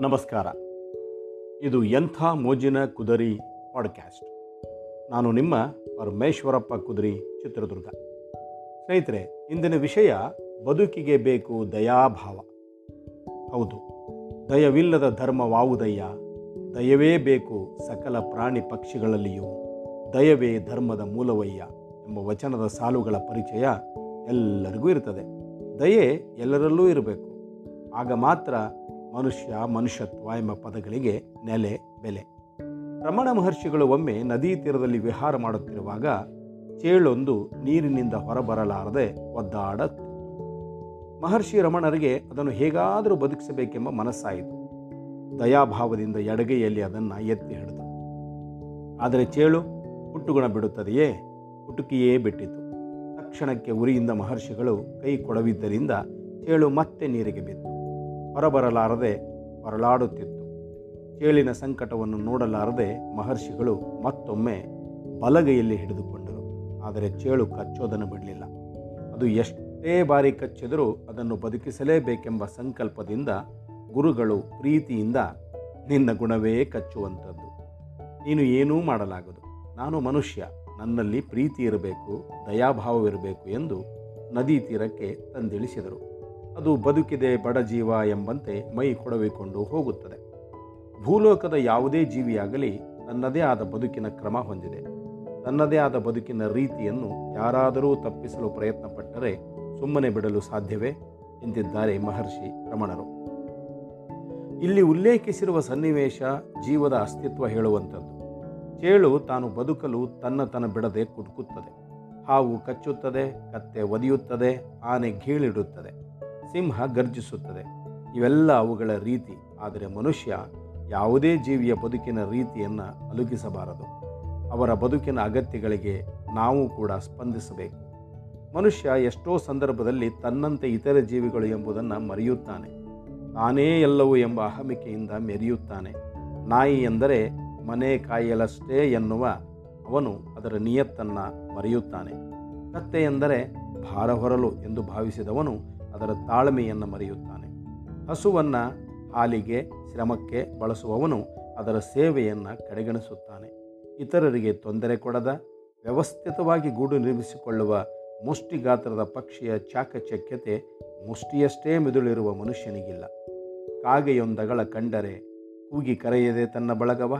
ನಮಸ್ಕಾರ. ಇದು ಎಂಥ ಮೋಜಿನ ಕುದರಿ ಪಾಡ್ಕ್ಯಾಸ್ಟ್. ನಾನು ನಿಮ್ಮ ಪರಮೇಶ್ವರಪ್ಪ ಕುದರಿ ಚಿತ್ರದುರ್ಗ. ಸ್ನೇಹಿತರೆ, ಇಂದಿನ ವಿಷಯ ಬದುಕಿಗೆ ಬೇಕು ದಯಾಭಾವ. ಹೌದು, ದಯವಿಲ್ಲದ ಧರ್ಮವಾವುದಯ್ಯ, ದಯವೇ ಬೇಕು ಸಕಲ ಪ್ರಾಣಿ ಪಕ್ಷಿಗಳಲ್ಲಿಯೂ, ದಯವೇ ಧರ್ಮದ ಮೂಲವಯ್ಯ ಎಂಬ ವಚನದ ಸಾಲುಗಳ ಪರಿಚಯ ಎಲ್ಲರಿಗೂ ಇರ್ತದೆ. ದಯೆ ಎಲ್ಲರಲ್ಲೂ ಇರಬೇಕು. ಆಗ ಮಾತ್ರ ಮನುಷ್ಯ, ಮನುಷ್ಯತ್ವ ಎಂಬ ಪದಗಳಿಗೆ ನೆಲೆ, ಬೆಲೆ. ರಮಣ ಮಹರ್ಷಿಗಳು ಒಮ್ಮೆ ನದಿ ತೀರದಲ್ಲಿ ವಿಹಾರ ಮಾಡುತ್ತಿರುವಾಗ ಚೇಳೊಂದು ನೀರಿನಿಂದ ಹೊರಬರಲಾರದೆ ಒದ್ದಾಡತ್ತು ಮಹರ್ಷಿ ರಮಣರಿಗೆ ಅದನ್ನು ಹೇಗಾದರೂ ಬದುಕಿಸಬೇಕೆಂಬ ಮನಸ್ಸಾಯಿತು. ದಯಾಭಾವದಿಂದ ಎಡಗೈಯಲ್ಲಿ ಅದನ್ನು ಎತ್ತಿ ಹಿಡಿದು ಆದರೆ ಚೇಳು, ಹುಟ್ಟುಗುಣ ಬಿಡುತ್ತದೆಯೇ ಹುಟುಕಿಯೇ ಬಿಟ್ಟಿತು. ತಕ್ಷಣಕ್ಕೆ ಉರಿಯಿಂದ ಮಹರ್ಷಿಗಳು ಕೈ ಕೊಡವಿದ್ದರಿಂದ ಚೇಳು ಮತ್ತೆ ನೀರಿಗೆ ಬಿತ್ತು. ಹೊರಬರಲಾರದೆ ಹೊರಳಾಡುತ್ತಿತ್ತು ಚೇಳಿನ ಸಂಕಟವನ್ನು ನೋಡಲಾರದೆ ಮಹರ್ಷಿಗಳು ಮತ್ತೊಮ್ಮೆ ಬಲಗೈಯಲ್ಲಿ ಹಿಡಿದುಕೊಂಡರು. ಆದರೆ ಚೇಳು ಕಚ್ಚೋದನ್ನು ಬಿಡಲಿಲ್ಲ. ಅದು ಎಷ್ಟೇ ಬಾರಿ ಕಚ್ಚಿದರೂ ಅದನ್ನು ಬದುಕಿಸಲೇಬೇಕೆಂಬ ಸಂಕಲ್ಪದಿಂದ ಗುರುಗಳು ಪ್ರೀತಿಯಿಂದ ನಿನ್ನ ಗುಣವೇ ಕಚ್ಚುವಂಥದ್ದು. ನೀನು ಏನೂ ಮಾಡಲಾಗದು. ನಾನು ಮನುಷ್ಯ. ನನ್ನಲ್ಲಿ ಪ್ರೀತಿ ಇರಬೇಕು, ದಯಾಭಾವವಿರಬೇಕು ಎಂದು ನದಿ ತೀರಕ್ಕೆ ತಂದಿಳಿಸಿದರು. ಅದು ಬದುಕಿದೆ ಬಡ ಜೀವ ಎಂಬಂತೆ ಮೈ ಕೊಡವಿಕೊಂಡು ಹೋಗುತ್ತದೆ. ಭೂಲೋಕದ ಯಾವುದೇ ಜೀವಿಯಾಗಲಿ ತನ್ನದೇ ಆದ ಬದುಕಿನ ಕ್ರಮ ಹೊಂದಿದೆ. ತನ್ನದೇ ಆದ ಬದುಕಿನ ರೀತಿಯನ್ನು ಯಾರಾದರೂ ತಪ್ಪಿಸಲು ಪ್ರಯತ್ನಪಟ್ಟರೆ ಸುಮ್ಮನೆ ಬಿಡಲು ಸಾಧ್ಯವೇ? ಎಂದಿದ್ದಾರೆ ಮಹರ್ಷಿ ರಮಣರು. ಇಲ್ಲಿ ಉಲ್ಲೇಖಿಸಿರುವ ಸನ್ನಿವೇಶ ಜೀವದ ಅಸ್ತಿತ್ವ ಹೇಳುವಂಥದ್ದು. ಚೇಳು ತಾನು ಬದುಕಲು ತನ್ನ ತನ ಬಿಡದೆ ಕುಟುಕುತ್ತದೆ. ಹಾವು ಕಚ್ಚುತ್ತದೆ, ಕತ್ತೆ ಒದಿಯುತ್ತದೆ, ಆನೆ ಗೀಳಿಡುತ್ತದೆ. ಸಿಂಹ ಗರ್ಜಿಸುತ್ತದೆ. ಇವೆಲ್ಲ ಅವುಗಳ ರೀತಿ. ಆದರೆ ಮನುಷ್ಯ ಯಾವುದೇ ಜೀವಿಯ ಬದುಕಿನ ರೀತಿಯನ್ನು ಅಲುಗಿಸಬಾರದು. ಅವರ ಬದುಕಿನ ಅಗತ್ಯಗಳಿಗೆ ನಾವು ಕೂಡ ಸ್ಪಂದಿಸಬೇಕು. ಮನುಷ್ಯ ಎಷ್ಟೋ ಸಂದರ್ಭದಲ್ಲಿ ತನ್ನಂತೆ ಇತರ ಜೀವಿಗಳು ಎಂಬುದನ್ನು ಮರೆಯುತ್ತಾನೆ. ತಾನೇ ಎಲ್ಲವೂ ಎಂಬ ಅಹಮಿಕೆಯಿಂದ ಮೆರೆಯುತ್ತಾನೆ. ನಾಯಿ ಎಂದರೆ ಮನೆ ಕಾಯಲಷ್ಟೇ ಎನ್ನುವ ಅವನು ಅದರ ನಿಯತ್ತನ್ನು ಮರೆಯುತ್ತಾನೆ. ಕತ್ತೆ ಎಂದರೆ ಭಾರ ಹೊರಲು ಎಂದು ಭಾವಿಸಿದವನು ಅದರ ತಾಳ್ಮೆಯನ್ನು ಮರೆಯುತ್ತಾನೆ. ಹಸುವನ್ನು ಹಾಲಿಗೆ, ಶ್ರಮಕ್ಕೆ ಬಳಸುವವನು ಅದರ ಸೇವೆಯನ್ನು ಕಡೆಗಣಿಸುತ್ತಾನೆ. ಇತರರಿಗೆ ತೊಂದರೆ ಕೊಡದ, ವ್ಯವಸ್ಥಿತವಾಗಿ ಗೂಡು ನಿರ್ಮಿಸಿಕೊಳ್ಳುವ ಮುಷ್ಟಿಗಾತ್ರದ ಪಕ್ಷಿಯ ಚಾಕಚಕ್ಯತೆ ಮುಷ್ಟಿಯಷ್ಟೇ ಮಿದುಳಿರುವ ಮನುಷ್ಯನಿಗಿಲ್ಲ. ಕಾಗೆಯೊಂದಗಳ ಕಂಡರೆ, ಕೂಗಿ ಕರೆಯದೆ ತನ್ನ ಬಳಗವ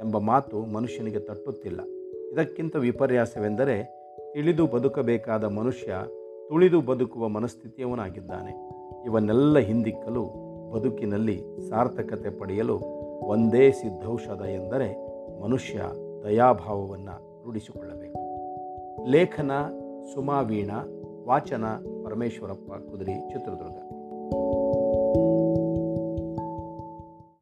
ಎಂಬ ಮಾತು ಮನುಷ್ಯನಿಗೆ ತಟ್ಟುತ್ತಿಲ್ಲ. ಇದಕ್ಕಿಂತ ವಿಪರ್ಯಾಸವೆಂದರೆ, ತಿಳಿದು ಬದುಕಬೇಕಾದ ಮನುಷ್ಯ ತುಳಿದು ಬದುಕುವ ಮನಸ್ಥಿತಿಯವನಾಗಿದ್ದಾನೆ. ಇವನ್ನೆಲ್ಲ ಹಿಂದಿಕ್ಕಲು, ಬದುಕಿನಲ್ಲಿ ಸಾರ್ಥಕತೆ ಪಡೆಯಲು ಒಂದೇ ಸಿದ್ಧೌಷಧ ಎಂದರೆ ಮನುಷ್ಯ ದಯಾಭಾವವನ್ನು ರೂಢಿಸಿಕೊಳ್ಳಬೇಕು. ಲೇಖನ ಸುಮಾವೀಣ ವಾಚನ ಪರಮೇಶ್ವರಪ್ಪ ಕುದುರೆ ಚಿತ್ರದುರ್ಗ.